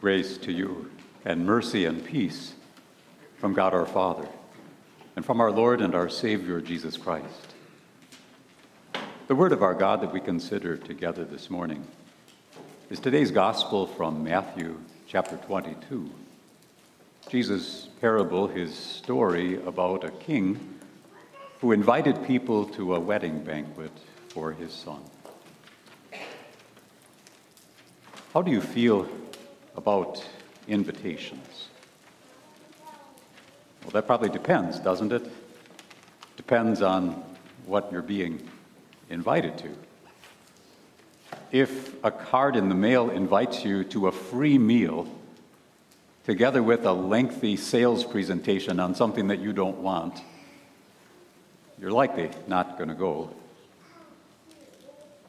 Grace to you, and mercy and peace from God our Father, and from our Lord and our Savior Jesus Christ. The word of our God that we consider together this morning is today's gospel from Matthew chapter 22. Jesus' parable, his story about a king who invited people to a wedding banquet for his son. How do you feel about invitations? Well, that probably depends, doesn't it? Depends on what you're being invited to. If a card in the mail invites you to a free meal together with a lengthy sales presentation on something that you don't want, you're likely not going to go.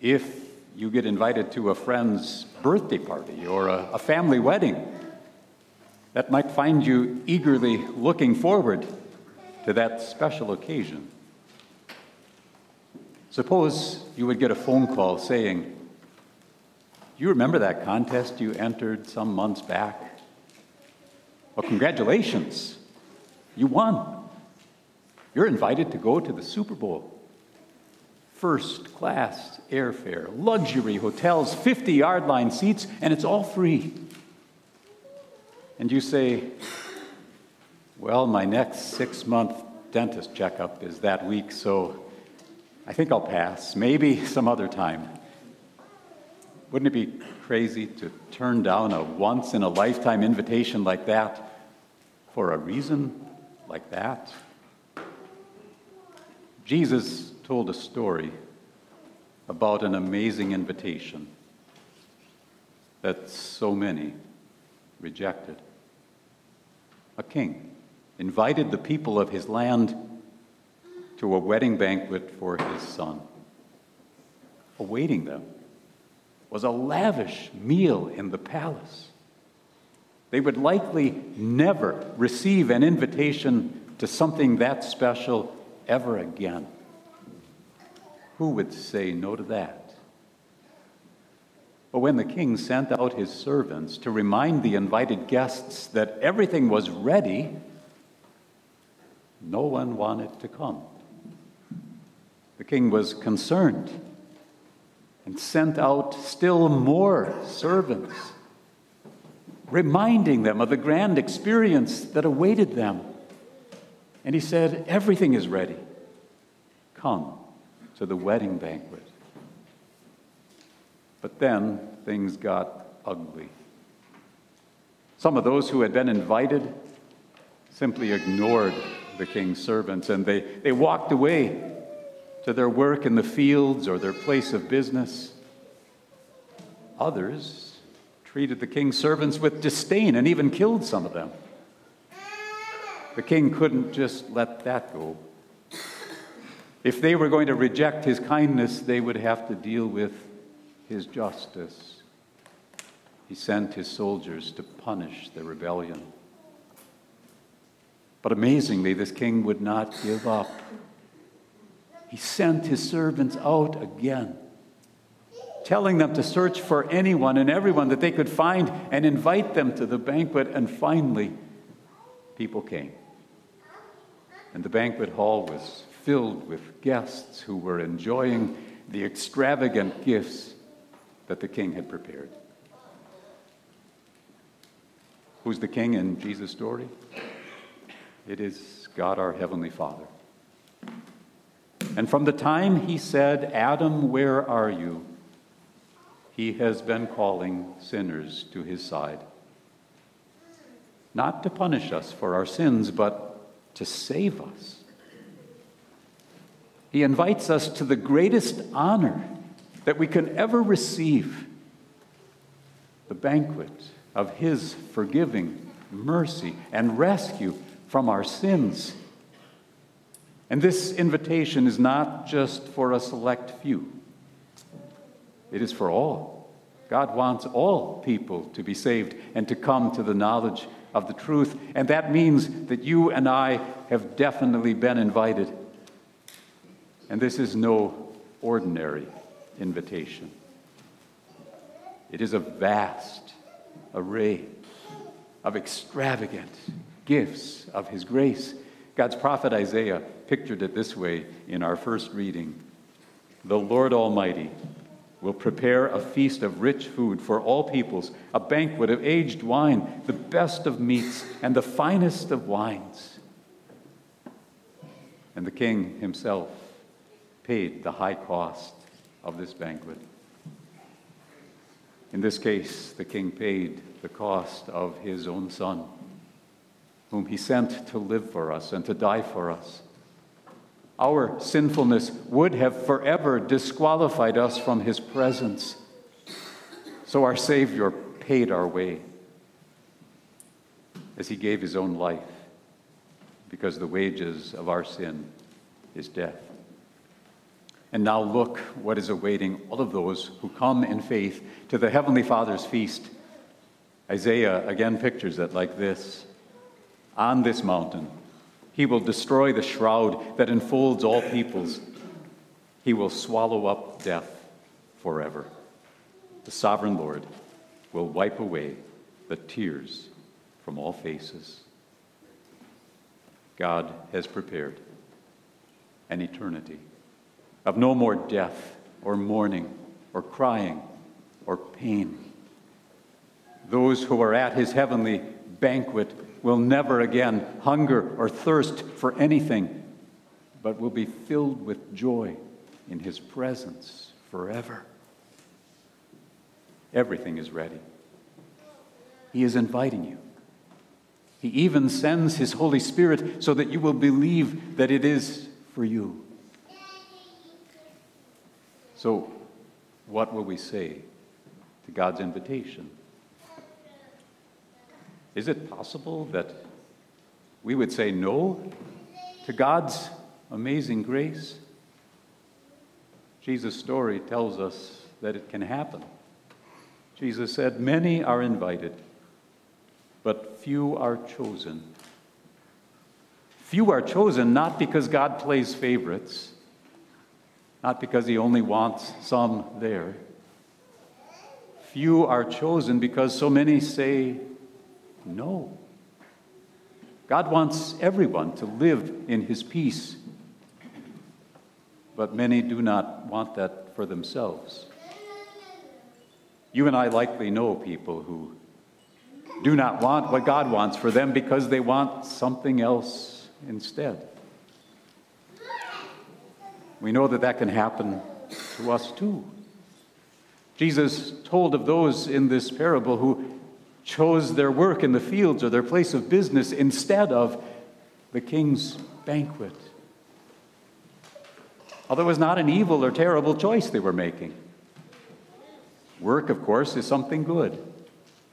If you get invited to a friend's birthday party or a, a family wedding that might find you eagerly looking forward to that special occasion. Suppose you would get a phone call saying, you remember that contest you entered some months back? Well, congratulations, you won. You're invited to go to the Super Bowl first class airfare, luxury hotels, 50 yard line seats, and it's all free. And you say, Well, my next six month dentist checkup is that week, so I think I'll pass. Maybe some other time. Wouldn't it be crazy to turn down a once in a lifetime invitation like that for a reason like that? Jesus told a story about an amazing invitation that so many rejected. A king invited the people of his land to a wedding banquet for his son. Awaiting them was a lavish meal in the palace. They would likely never receive an invitation to something that special ever again. Who would say no to that? But when the king sent out his servants to remind the invited guests that everything was ready, no one wanted to come. The king was concerned and sent out still more servants, reminding them of the grand experience that awaited them. And he said, Everything is ready. Come to the wedding banquet. But then things got ugly. Some of those who had been invited simply ignored the king's servants and they, they walked away to their work in the fields or their place of business. Others treated the king's servants with disdain and even killed some of them. The king couldn't just let that go. If they were going to reject his kindness, they would have to deal with his justice. He sent his soldiers to punish the rebellion. But amazingly, this king would not give up. He sent his servants out again, telling them to search for anyone and everyone that they could find and invite them to the banquet. And finally, people came. And the banquet hall was filled with guests who were enjoying the extravagant gifts that the king had prepared. Who's the king in Jesus' story? It is God our Heavenly Father. And from the time he said, Adam, where are you? He has been calling sinners to his side. Not to punish us for our sins, but to save us. He invites us to the greatest honor that we can ever receive the banquet of His forgiving mercy and rescue from our sins. And this invitation is not just for a select few, it is for all. God wants all people to be saved and to come to the knowledge of the truth. And that means that you and I have definitely been invited and this is no ordinary invitation. It is a vast, array of extravagant gifts of his grace. God's prophet Isaiah pictured it this way in our first reading The Lord Almighty will prepare a feast of rich food for all peoples, a banquet of aged wine, the best of meats, and the finest of wines. And the king himself paid the high cost of this banquet. In this case, the king paid the cost of his own son, whom he sent to live for us and to die for us. Our sinfulness would have forever disqualified us from his presence. So our Savior paid our way as he gave his own life, because the wages of our sin is death. And now look what is awaiting all of those who come in faith to the Heavenly Father's feast. Isaiah again pictures it like this On this mountain, he will destroy the shroud that enfolds all peoples. He will swallow up death forever. The sovereign Lord will wipe away the tears from all faces. God has prepared an eternity of no more death or mourning or crying or pain. Those who are at his heavenly banquet will never again hunger or thirst for anything, but will be filled with joy in his presence forever. Everything is ready. He is inviting you. He even sends his Holy Spirit so that you will believe that it is for you. So, what will we say to God's invitation? Is it possible that we would say no to God's amazing grace? Jesus' story tells us that it can happen. Jesus said, Many are invited, but few are chosen. Few are chosen not because God plays favorites not because he only wants some there. Few are chosen because so many say no. God wants everyone to live in his peace, but many do not want that for themselves. You and I likely know people who do not want what God wants for them because they want something else instead. We know that that can happen to us too. Jesus told of those in this parable who chose their work in the fields or their place of business instead of the king's banquet. Although it was not an evil or terrible choice they were making. Work, of course, is something good,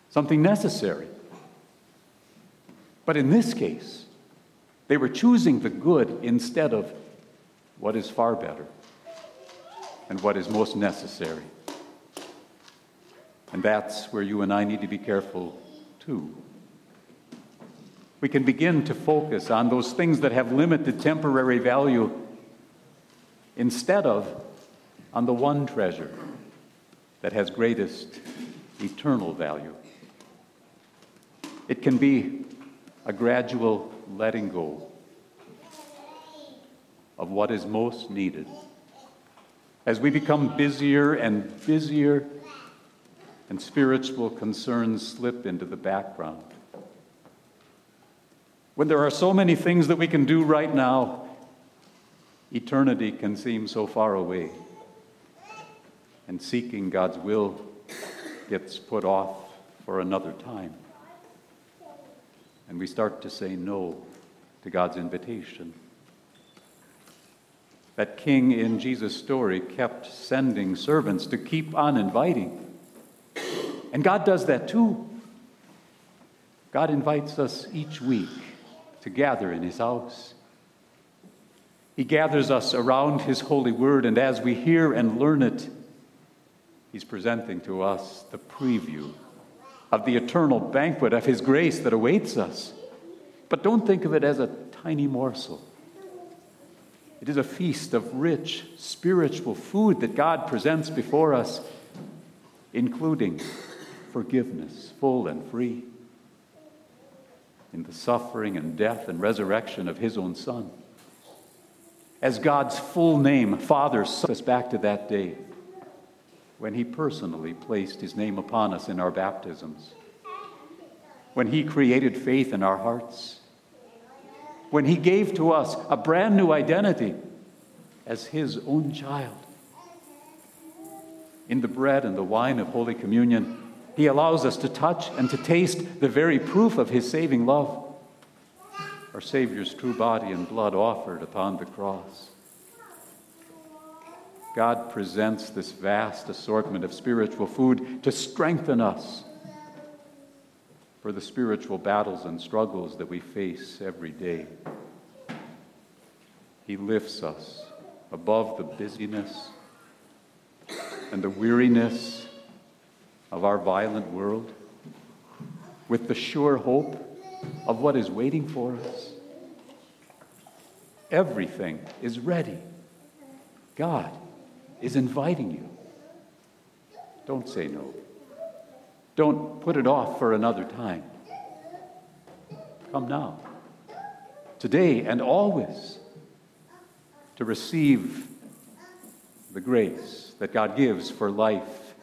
something necessary. But in this case, they were choosing the good instead of what is far better and what is most necessary. And that's where you and I need to be careful too. We can begin to focus on those things that have limited temporary value instead of on the one treasure that has greatest eternal value. It can be a gradual letting go of what is most needed. As we become busier and busier, and spiritual concerns slip into the background. When there are so many things that we can do right now, eternity can seem so far away. And seeking God's will gets put off for another time. And we start to say no to God's invitation. That king in Jesus' story kept sending servants to keep on inviting. And God does that too. God invites us each week to gather in his house. He gathers us around his holy word, and as we hear and learn it, he's presenting to us the preview of the eternal banquet of his grace that awaits us. But don't think of it as a tiny morsel. It is a feast of rich spiritual food that God presents before us, including forgiveness, full and free, in the suffering and death and resurrection of his own Son. As God's full name, Father, sent us back to that day when he personally placed his name upon us in our baptisms, when he created faith in our hearts, when he gave to us a brand new identity as his own child. In the bread and the wine of Holy Communion, he allows us to touch and to taste the very proof of his saving love our Savior's true body and blood offered upon the cross. God presents this vast assortment of spiritual food to strengthen us for the spiritual battles and struggles that we face every day. He lifts us above the busyness and the weariness of our violent world with the sure hope of what is waiting for us. Everything is ready. God is inviting you. Don't say no. Don't put it off for another time. Come now, today and always, to receive the grace that God gives for life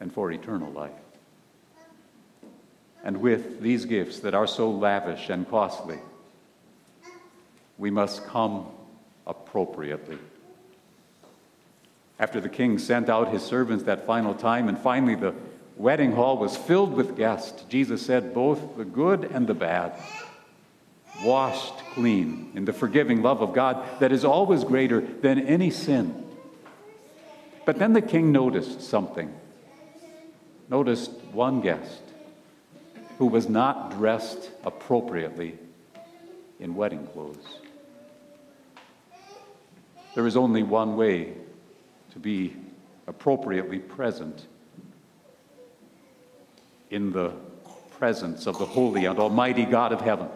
and for eternal life. And with these gifts that are so lavish and costly, we must come appropriately. After the king sent out his servants that final time, and finally the wedding hall was filled with guests, Jesus said, Both the good and the bad, washed clean in the forgiving love of God that is always greater than any sin. But then the king noticed something. Noticed one guest who was not dressed appropriately in wedding clothes. There is only one way to be appropriately present in the presence of the holy and almighty God of heaven,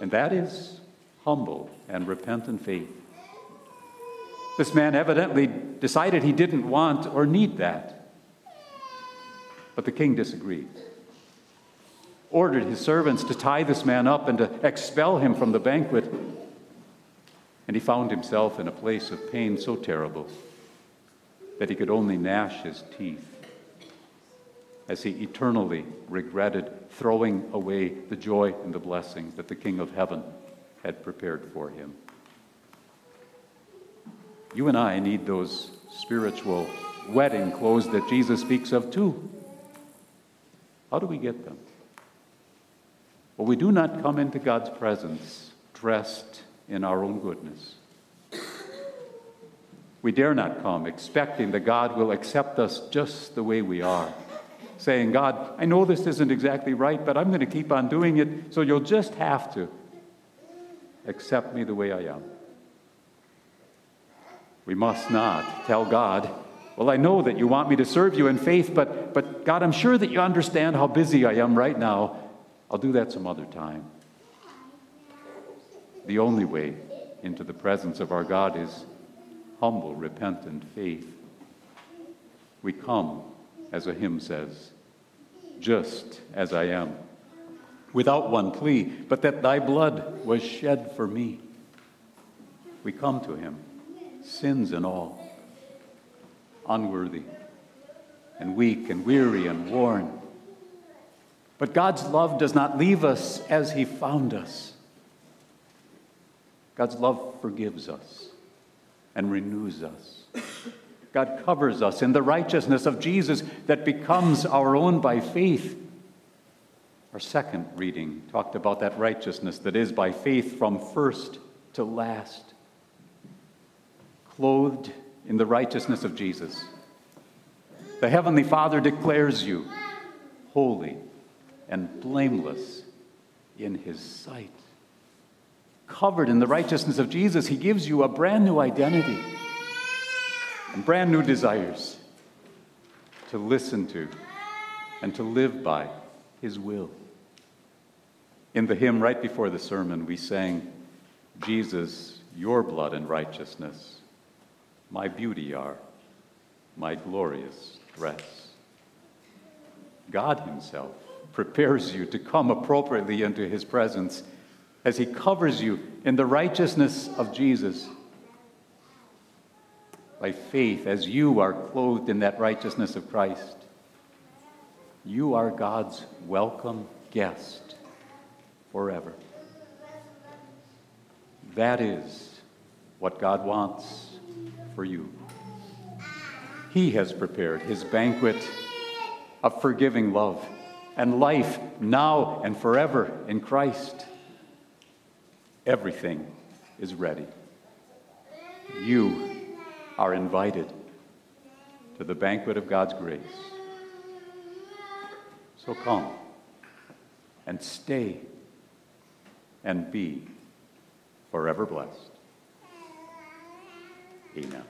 and that is humble and repentant faith. This man evidently decided he didn't want or need that. But the king disagreed ordered his servants to tie this man up and to expel him from the banquet. And he found himself in a place of pain so terrible that he could only gnash his teeth as he eternally regretted throwing away the joy and the blessing that the King of Heaven had prepared for him. You and I need those spiritual wedding clothes that Jesus speaks of too. How do we get them? Well, we do not come into God's presence dressed in our own goodness. We dare not come expecting that God will accept us just the way we are, saying, God, I know this isn't exactly right, but I'm going to keep on doing it, so you'll just have to accept me the way I am. We must not tell God, Well, I know that you want me to serve you in faith, but, but God, I'm sure that you understand how busy I am right now, I'll do that some other time. The only way into the presence of our God is humble, repentant faith. We come, as a hymn says, just as I am, without one plea, but that thy blood was shed for me. We come to him, sins and all, unworthy and weak and weary and worn but God's love does not leave us as He found us. God's love forgives us and renews us. God covers us in the righteousness of Jesus that becomes our own by faith. Our second reading talked about that righteousness that is by faith from first to last. Clothed in the righteousness of Jesus. The Heavenly Father declares you holy and blameless in his sight. Covered in the righteousness of Jesus, he gives you a brand new identity and brand new desires to listen to and to live by his will. In the hymn right before the sermon, we sang, Jesus, your blood and righteousness, my beauty are, my glorious dress. God Himself prepares you to come appropriately into His presence as He covers you in the righteousness of Jesus. By faith, as you are clothed in that righteousness of Christ, you are God's welcome guest forever. That is what God wants for you. He has prepared his banquet of forgiving love and life now and forever in Christ. Everything is ready. You are invited to the banquet of God's grace. So come and stay and be forever blessed. Amen.